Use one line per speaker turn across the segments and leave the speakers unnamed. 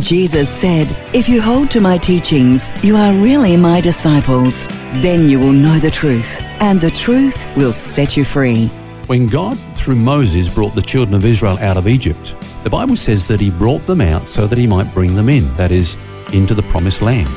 Jesus said, If you hold to my teachings, you are really my disciples. Then you will know the truth, and the truth will set you free.
When God, through Moses, brought the children of Israel out of Egypt, the Bible says that he brought them out so that he might bring them in, that is, into the promised land.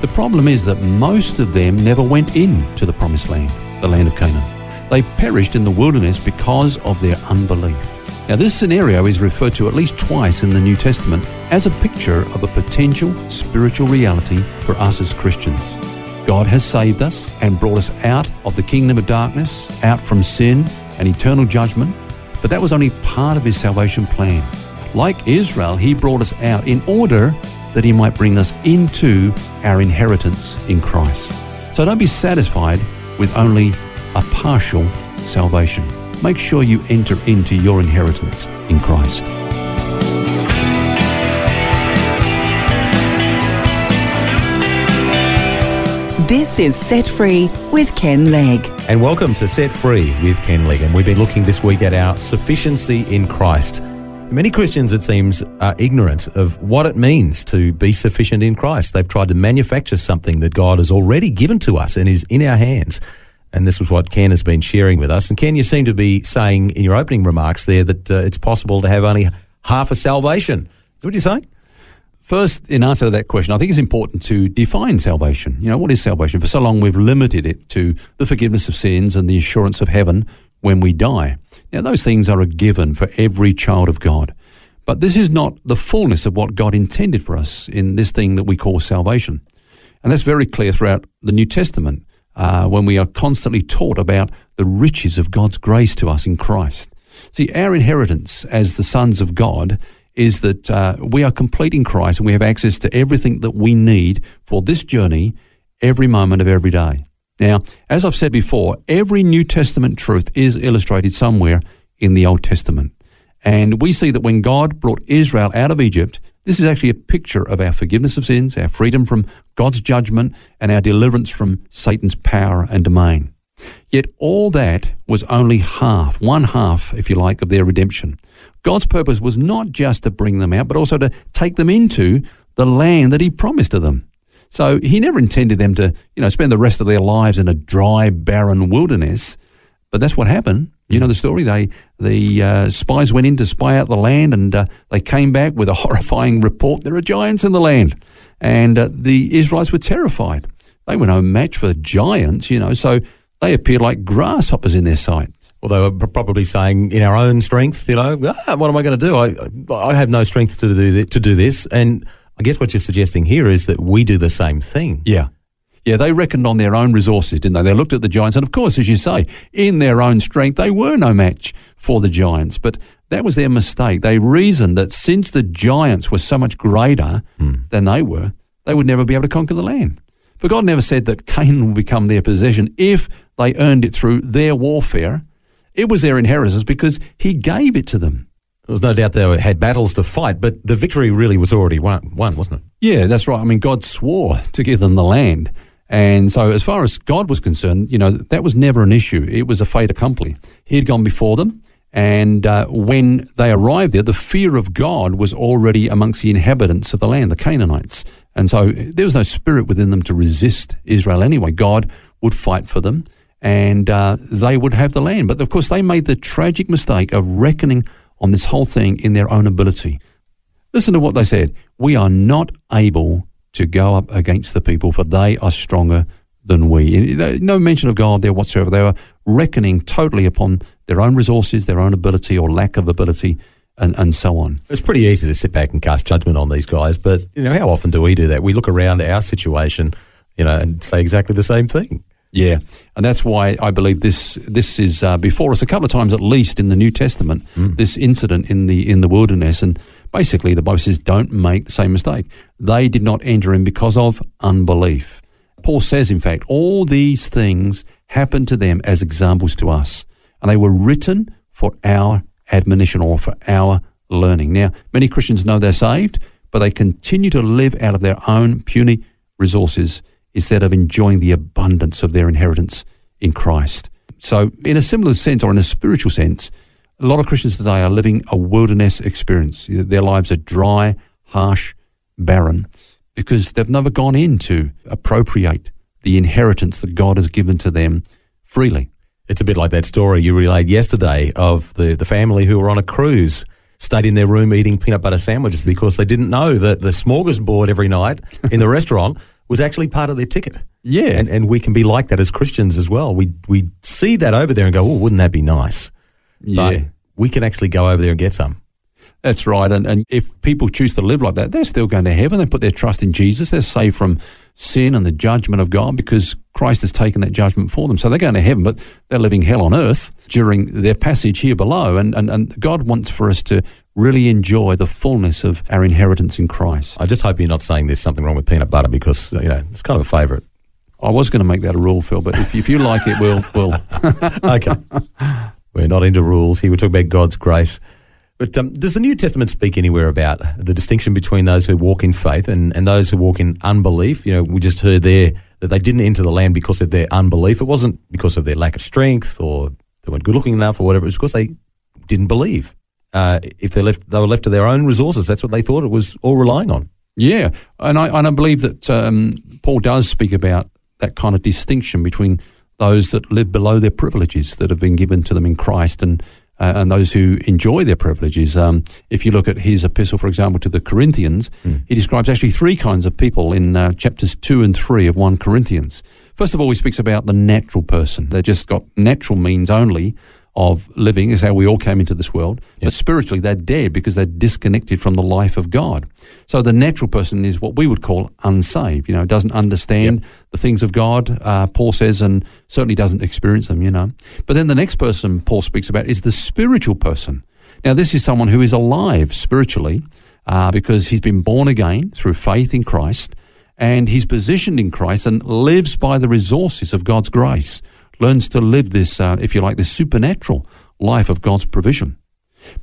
The problem is that most of them never went in to the promised land, the land of Canaan. They perished in the wilderness because of their unbelief. Now, this scenario is referred to at least twice in the New Testament as a picture of a potential spiritual reality for us as Christians. God has saved us and brought us out of the kingdom of darkness, out from sin and eternal judgment, but that was only part of his salvation plan. Like Israel, he brought us out in order that he might bring us into our inheritance in Christ. So don't be satisfied with only a partial salvation make sure you enter into your inheritance in Christ.
This is Set Free with Ken Legg.
And welcome to Set Free with Ken Legg. And we've been looking this week at our sufficiency in Christ. Many Christians, it seems, are ignorant of what it means to be sufficient in Christ. They've tried to manufacture something that God has already given to us and is in our hands. And this was what Ken has been sharing with us. And Ken, you seem to be saying in your opening remarks there that uh, it's possible to have only half a salvation. Is that what you're saying?
First, in answer to that question, I think it's important to define salvation. You know, what is salvation? For so long, we've limited it to the forgiveness of sins and the assurance of heaven when we die. Now, those things are a given for every child of God. But this is not the fullness of what God intended for us in this thing that we call salvation. And that's very clear throughout the New Testament uh, when we are constantly taught about the riches of God's grace to us in Christ. See, our inheritance as the sons of God is that uh, we are complete in Christ and we have access to everything that we need for this journey every moment of every day. Now, as I've said before, every New Testament truth is illustrated somewhere in the Old Testament. And we see that when God brought Israel out of Egypt, this is actually a picture of our forgiveness of sins, our freedom from God's judgment, and our deliverance from Satan's power and domain. Yet all that was only half, one half, if you like, of their redemption. God's purpose was not just to bring them out, but also to take them into the land that He promised to them. So He never intended them to, you know, spend the rest of their lives in a dry, barren wilderness. But that's what happened. You know the story. They the uh, spies went in to spy out the land, and uh, they came back with a horrifying report. There are giants in the land, and uh, the Israelites were terrified. They were no match for giants, you know. So they appeared like grasshoppers in their sight.
Well, they were probably saying, in our own strength, you know, ah, what am I going to do? I I have no strength to do to do this, and I guess what you're suggesting here is that we do the same thing.
Yeah. Yeah, they reckoned on their own resources, didn't they? They looked at the giants, and of course, as you say, in their own strength, they were no match for the giants. But that was their mistake. They reasoned that since the giants were so much greater mm. than they were, they would never be able to conquer the land. But God never said that Canaan would become their possession if they earned it through their warfare. It was their inheritance because He gave it to them.
There was no doubt they had battles to fight, but the victory really was already won, won wasn't it?
Yeah, that's right. I mean, God swore to give them the land. And so, as far as God was concerned, you know, that was never an issue. It was a fait accompli. He had gone before them. And uh, when they arrived there, the fear of God was already amongst the inhabitants of the land, the Canaanites. And so there was no spirit within them to resist Israel anyway. God would fight for them and uh, they would have the land. But of course, they made the tragic mistake of reckoning on this whole thing in their own ability. Listen to what they said We are not able to go up against the people, for they are stronger than we. No mention of God there whatsoever. They were reckoning totally upon their own resources, their own ability or lack of ability, and, and so on.
It's pretty easy to sit back and cast judgment on these guys, but you know how often do we do that? We look around our situation, you know, and say exactly the same thing.
Yeah, and that's why I believe this this is uh, before us a couple of times at least in the New Testament. Mm. This incident in the in the wilderness, and basically, the Bible says, don't make the same mistake. They did not enter in because of unbelief. Paul says, in fact, all these things happened to them as examples to us, and they were written for our admonition or for our learning. Now, many Christians know they're saved, but they continue to live out of their own puny resources instead of enjoying the abundance of their inheritance in Christ. So, in a similar sense or in a spiritual sense, a lot of Christians today are living a wilderness experience. Their lives are dry, harsh, barren, because they've never gone in to appropriate the inheritance that God has given to them freely.
It's a bit like that story you relayed yesterday of the, the family who were on a cruise, stayed in their room eating peanut butter sandwiches because they didn't know that the smorgasbord every night in the restaurant was actually part of their ticket.
Yeah.
And, and we can be like that as Christians as well. We, we see that over there and go, oh, wouldn't that be nice?
Yeah.
But we can actually go over there and get some.
That's right. And, and if people choose to live like that, they're still going to heaven. They put their trust in Jesus. They're saved from sin and the judgment of God because Christ has taken that judgment for them. So they're going to heaven, but they're living hell on earth during their passage here below. And, and, and God wants for us to really enjoy the fullness of our inheritance in Christ.
I just hope you're not saying there's something wrong with peanut butter because, uh, you know, it's kind of a favourite.
I was going to make that a rule, Phil, but if, if you like it, we'll. we'll.
okay. We're not into rules here. We're talking about God's grace. But um, does the New Testament speak anywhere about the distinction between those who walk in faith and, and those who walk in unbelief? You know, we just heard there that they didn't enter the land because of their unbelief. It wasn't because of their lack of strength or they weren't good looking enough or whatever. It was because they didn't believe. Uh, if they left, they were left to their own resources. That's what they thought it was all relying on.
Yeah, and I and I believe that um, Paul does speak about that kind of distinction between those that live below their privileges that have been given to them in Christ and uh, and those who enjoy their privileges. Um, if you look at his epistle, for example, to the Corinthians, mm. he describes actually three kinds of people in uh, chapters 2 and 3 of 1 Corinthians. First of all, he speaks about the natural person. They've just got natural means only of living is how we all came into this world. Yep. But spiritually, they're dead because they're disconnected from the life of God. So the natural person is what we would call unsaved. You know, doesn't understand yep. the things of God. Uh, Paul says, and certainly doesn't experience them. You know. But then the next person Paul speaks about is the spiritual person. Now, this is someone who is alive spiritually uh, because he's been born again through faith in Christ, and he's positioned in Christ and lives by the resources of God's grace learns to live this, uh, if you like, this supernatural life of God's provision.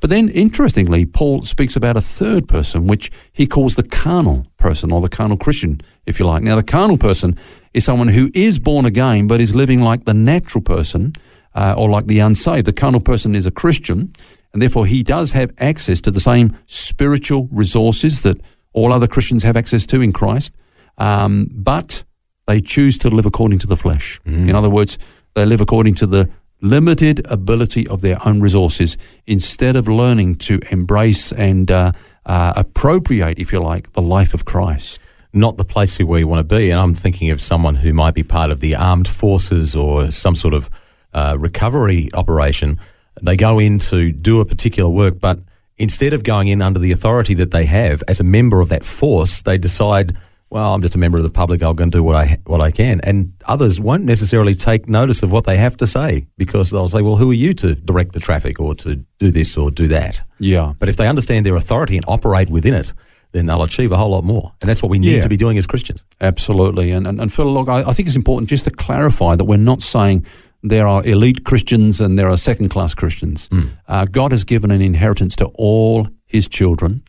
But then, interestingly, Paul speaks about a third person, which he calls the carnal person or the carnal Christian, if you like. Now, the carnal person is someone who is born again but is living like the natural person uh, or like the unsaved. The carnal person is a Christian, and therefore he does have access to the same spiritual resources that all other Christians have access to in Christ, um, but they choose to live according to the flesh. Mm. In other words, they live according to the limited ability of their own resources instead of learning to embrace and uh, uh, appropriate, if you like, the life of Christ.
Not the place where you want to be. And I'm thinking of someone who might be part of the armed forces or some sort of uh, recovery operation. They go in to do a particular work, but instead of going in under the authority that they have as a member of that force, they decide well, I'm just a member of the public. I'm going to do what I what I can, and others won't necessarily take notice of what they have to say because they'll say, "Well, who are you to direct the traffic or to do this or do that?"
Yeah.
But if they understand their authority and operate within it, then they'll achieve a whole lot more, and that's what we need yeah. to be doing as Christians.
Absolutely, and and, and Phil, look, I, I think it's important just to clarify that we're not saying there are elite Christians and there are second class Christians. Mm. Uh, God has given an inheritance to all His children,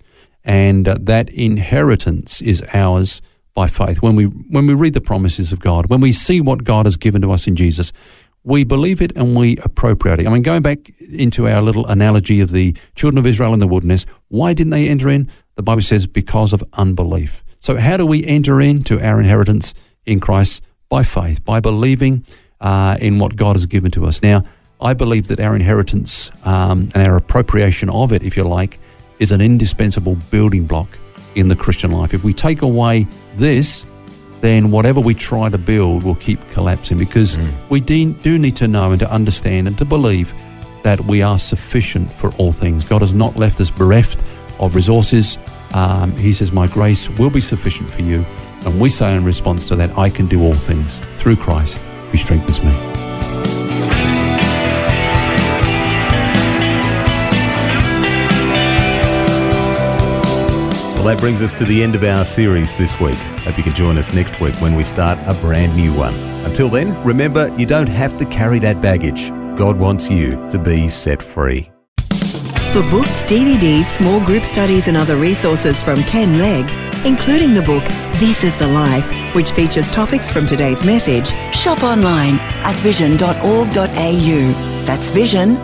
and uh, that inheritance is ours by faith. When we when we read the promises of God, when we see what God has given to us in Jesus, we believe it and we appropriate it. I mean, going back into our little analogy of the children of Israel in the wilderness, why didn't they enter in? The Bible says because of unbelief. So, how do we enter into our inheritance in Christ? By faith, by believing uh, in what God has given to us. Now, I believe that our inheritance um, and our appropriation of it, if you like, is an indispensable building block in the Christian life. If we take away this, then whatever we try to build will keep collapsing because mm. we de- do need to know and to understand and to believe that we are sufficient for all things. God has not left us bereft of resources. Um, he says, My grace will be sufficient for you. And we say in response to that, I can do all things through Christ who strengthens me.
Well, that brings us to the end of our series this week. Hope you can join us next week when we start a brand new one. Until then, remember you don't have to carry that baggage. God wants you to be set free.
For books, DVDs, small group studies, and other resources from Ken Legg, including the book This is the Life, which features topics from today's message, shop online at vision.org.au. That's vision.org.au.